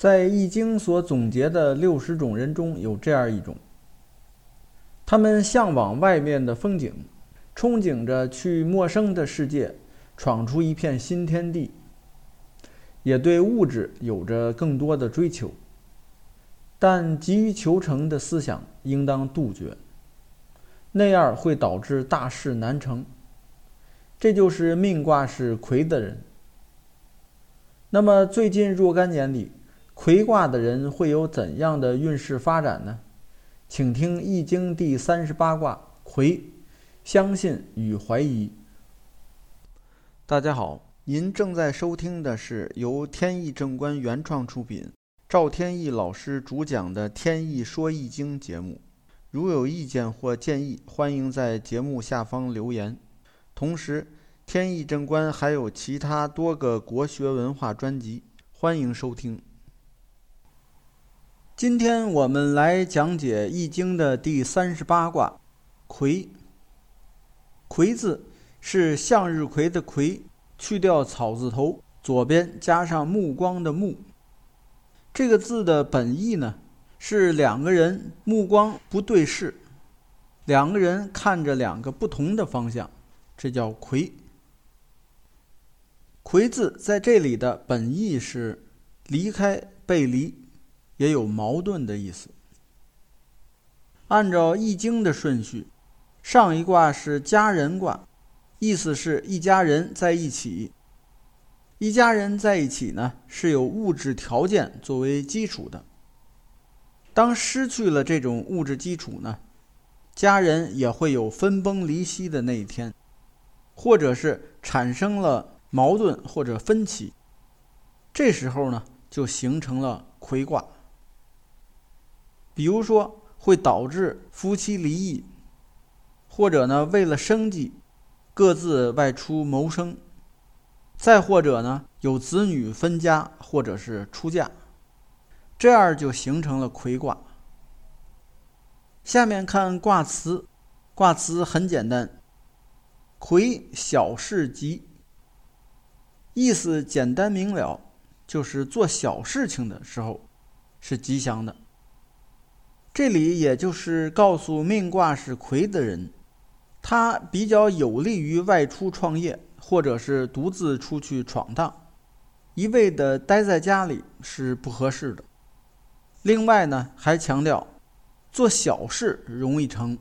在《易经》所总结的六十种人中有这样一种，他们向往外面的风景，憧憬着去陌生的世界闯出一片新天地，也对物质有着更多的追求，但急于求成的思想应当杜绝，那样会导致大事难成。这就是命卦是魁的人。那么最近若干年里，魁卦的人会有怎样的运势发展呢？请听《易经》第三十八卦魁，相信与怀疑。大家好，您正在收听的是由天意正观原创出品，赵天意老师主讲的《天意说易经》节目。如有意见或建议，欢迎在节目下方留言。同时，天意正观还有其他多个国学文化专辑，欢迎收听。今天我们来讲解《易经》的第三十八卦，葵。葵字是向日葵的葵，去掉草字头，左边加上目光的目。这个字的本意呢，是两个人目光不对视，两个人看着两个不同的方向，这叫葵。葵字在这里的本意是离开、背离。也有矛盾的意思。按照《易经》的顺序，上一卦是家人卦，意思是一家人在一起。一家人在一起呢，是有物质条件作为基础的。当失去了这种物质基础呢，家人也会有分崩离析的那一天，或者是产生了矛盾或者分歧。这时候呢，就形成了魁卦。比如说，会导致夫妻离异，或者呢，为了生计，各自外出谋生；再或者呢，有子女分家，或者是出嫁，这样就形成了魁卦。下面看卦辞，卦辞很简单：“魁，小事吉。”意思简单明了，就是做小事情的时候是吉祥的。这里也就是告诉命卦是魁的人，他比较有利于外出创业，或者是独自出去闯荡，一味的待在家里是不合适的。另外呢，还强调做小事容易成，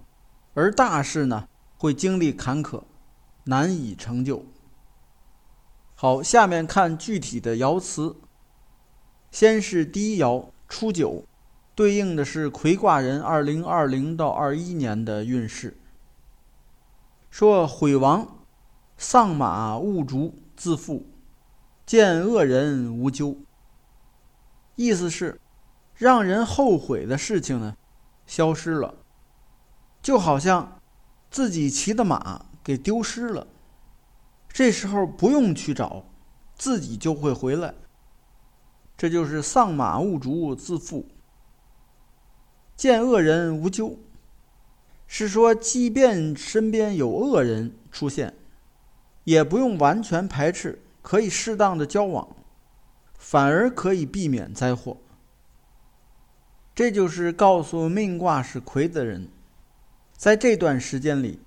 而大事呢会经历坎坷，难以成就。好，下面看具体的爻辞，先是第一爻初九。对应的是魁卦人二零二零到二一年的运势。说毁亡，丧马勿逐，自负，见恶人无咎。意思是，让人后悔的事情呢，消失了，就好像自己骑的马给丢失了，这时候不用去找，自己就会回来。这就是丧马勿逐，自负。见恶人无咎，是说，即便身边有恶人出现，也不用完全排斥，可以适当的交往，反而可以避免灾祸。这就是告诉命卦是魁的人，在这段时间里，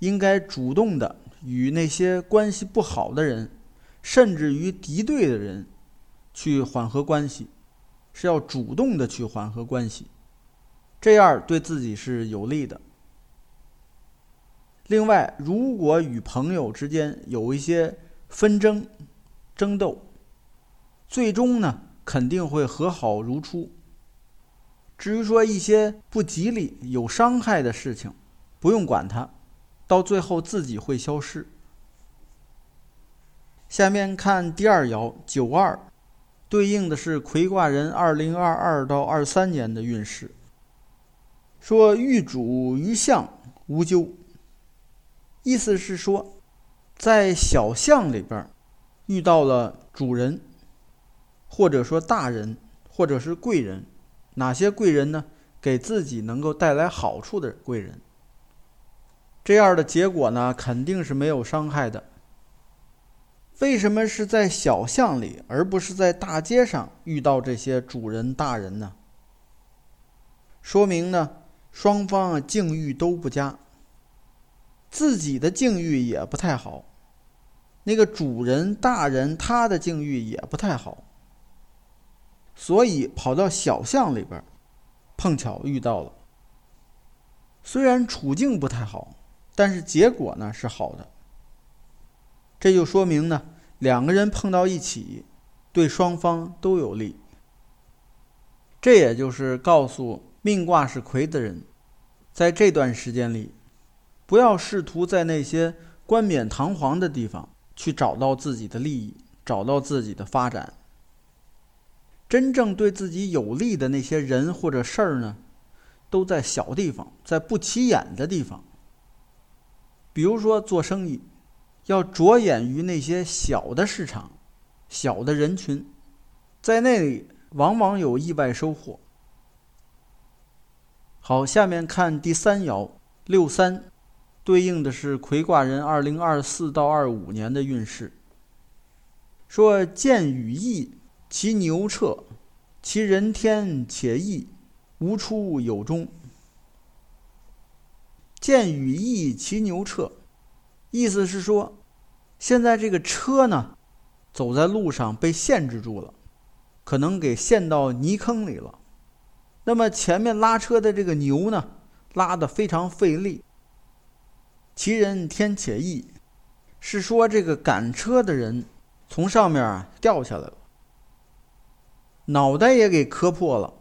应该主动的与那些关系不好的人，甚至于敌对的人，去缓和关系，是要主动的去缓和关系。这样对自己是有利的。另外，如果与朋友之间有一些纷争、争斗，最终呢肯定会和好如初。至于说一些不吉利、有伤害的事情，不用管它，到最后自己会消失。下面看第二爻九二，对应的是魁卦人二零二二到二三年的运势。说遇主于相无咎，意思是说，在小巷里边遇到了主人，或者说大人，或者是贵人，哪些贵人呢？给自己能够带来好处的贵人，这样的结果呢，肯定是没有伤害的。为什么是在小巷里，而不是在大街上遇到这些主人大人呢？说明呢，双方境遇都不佳，自己的境遇也不太好，那个主人大人他的境遇也不太好，所以跑到小巷里边，碰巧遇到了。虽然处境不太好，但是结果呢是好的。这就说明呢，两个人碰到一起，对双方都有利。这也就是告诉命卦是魁的人，在这段时间里，不要试图在那些冠冕堂皇的地方去找到自己的利益，找到自己的发展。真正对自己有利的那些人或者事儿呢？都在小地方，在不起眼的地方。比如说做生意，要着眼于那些小的市场、小的人群，在那里往往有意外收获。好，下面看第三爻六三，对应的是魁卦人二零二四到二五年的运势。说见羽翼，其牛彻，其人天且异。无出有终。见羽翼其牛彻，意思是说，现在这个车呢，走在路上被限制住了，可能给陷到泥坑里了。那么前面拉车的这个牛呢，拉的非常费力。其人天且异，是说这个赶车的人从上面啊掉下来了，脑袋也给磕破了。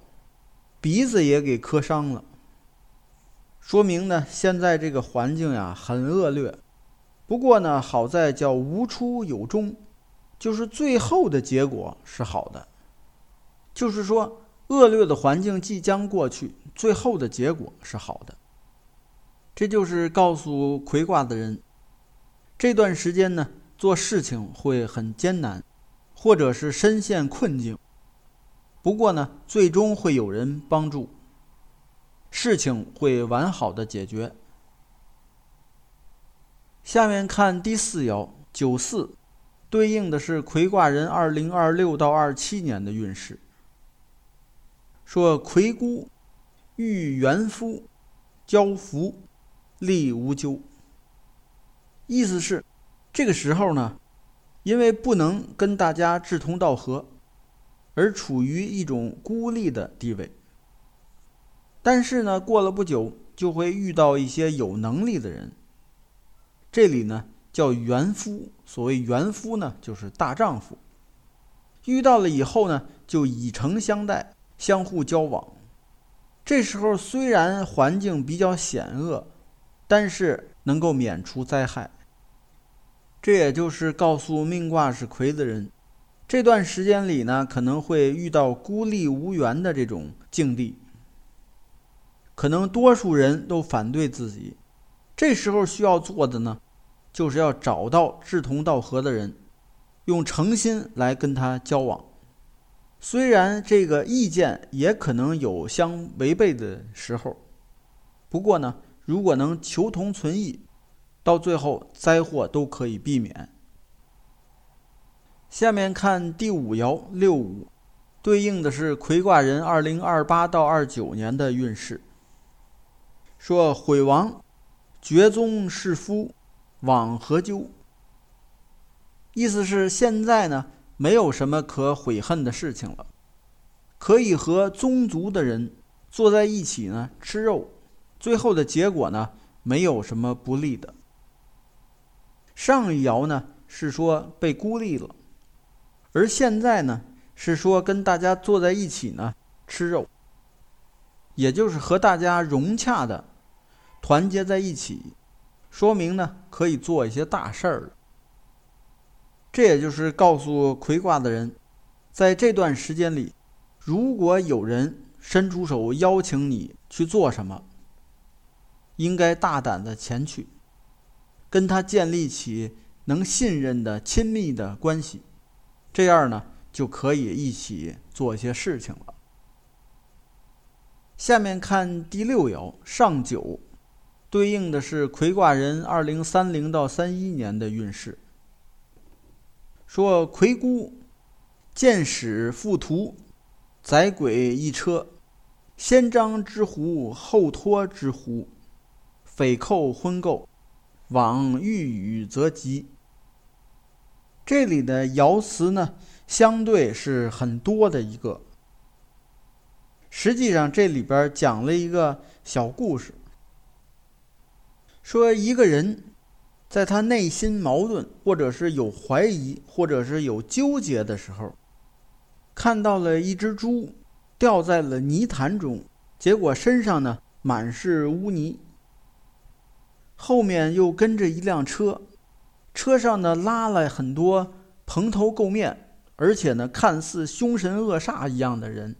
鼻子也给磕伤了，说明呢，现在这个环境呀很恶劣。不过呢，好在叫无出有终，就是最后的结果是好的。就是说，恶劣的环境即将过去，最后的结果是好的。这就是告诉魁卦的人，这段时间呢，做事情会很艰难，或者是深陷困境。不过呢，最终会有人帮助，事情会完好的解决。下面看第四爻九四，对应的是魁卦人二零二六到二七年的运势。说魁姑遇元夫，交福，利无咎。意思是，这个时候呢，因为不能跟大家志同道合。而处于一种孤立的地位，但是呢，过了不久就会遇到一些有能力的人。这里呢叫元夫，所谓元夫呢就是大丈夫。遇到了以后呢，就以诚相待，相互交往。这时候虽然环境比较险恶，但是能够免除灾害。这也就是告诉命卦是魁的人。这段时间里呢，可能会遇到孤立无援的这种境地，可能多数人都反对自己。这时候需要做的呢，就是要找到志同道合的人，用诚心来跟他交往。虽然这个意见也可能有相违背的时候，不过呢，如果能求同存异，到最后灾祸都可以避免。下面看第五爻六五，对应的是魁卦人二零二八到二九年的运势。说毁亡，绝宗弑夫，往何咎？意思是现在呢，没有什么可悔恨的事情了，可以和宗族的人坐在一起呢吃肉，最后的结果呢，没有什么不利的。上一爻呢是说被孤立了。而现在呢，是说跟大家坐在一起呢吃肉，也就是和大家融洽的团结在一起，说明呢可以做一些大事儿了。这也就是告诉魁卦的人，在这段时间里，如果有人伸出手邀请你去做什么，应该大胆的前去，跟他建立起能信任的亲密的关系。这样呢，就可以一起做一些事情了。下面看第六爻上九，对应的是魁卦人二零三零到三一年的运势。说魁孤见使复图，载鬼一车，先张之狐，后托之狐，匪寇昏垢，往欲语则急。这里的爻辞呢，相对是很多的一个。实际上，这里边讲了一个小故事，说一个人。在他内心矛盾，或者是有怀疑，或者是有纠结的时候，看到了一只猪掉在了泥潭中，结果身上呢满是污泥。后面又跟着一辆车，车上呢拉了很多蓬头垢面，而且呢看似凶神恶煞一样的人，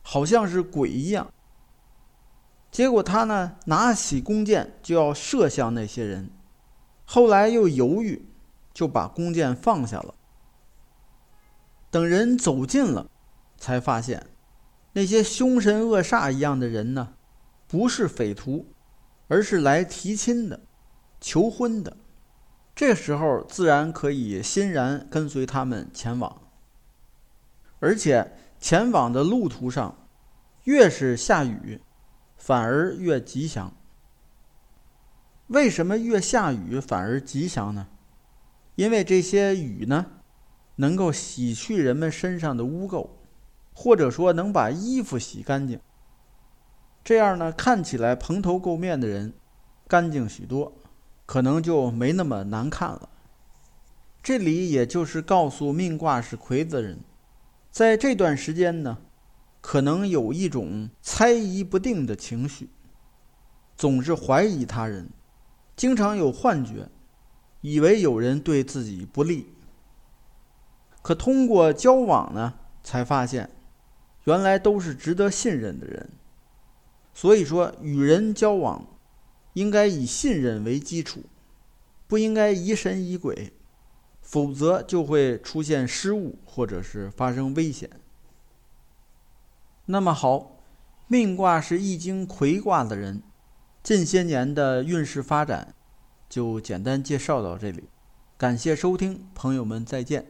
好像是鬼一样。结果他呢拿起弓箭就要射向那些人。后来又犹豫，就把弓箭放下了。等人走近了，才发现那些凶神恶煞一样的人呢，不是匪徒，而是来提亲的、求婚的。这时候自然可以欣然跟随他们前往。而且前往的路途上，越是下雨，反而越吉祥。为什么越下雨反而吉祥呢？因为这些雨呢，能够洗去人们身上的污垢，或者说能把衣服洗干净。这样呢，看起来蓬头垢面的人干净许多，可能就没那么难看了。这里也就是告诉命卦是魁的人，在这段时间呢，可能有一种猜疑不定的情绪，总是怀疑他人。经常有幻觉，以为有人对自己不利。可通过交往呢，才发现，原来都是值得信任的人。所以说，与人交往，应该以信任为基础，不应该疑神疑鬼，否则就会出现失误或者是发生危险。那么好，命卦是易经魁卦的人。近些年的运势发展，就简单介绍到这里。感谢收听，朋友们再见。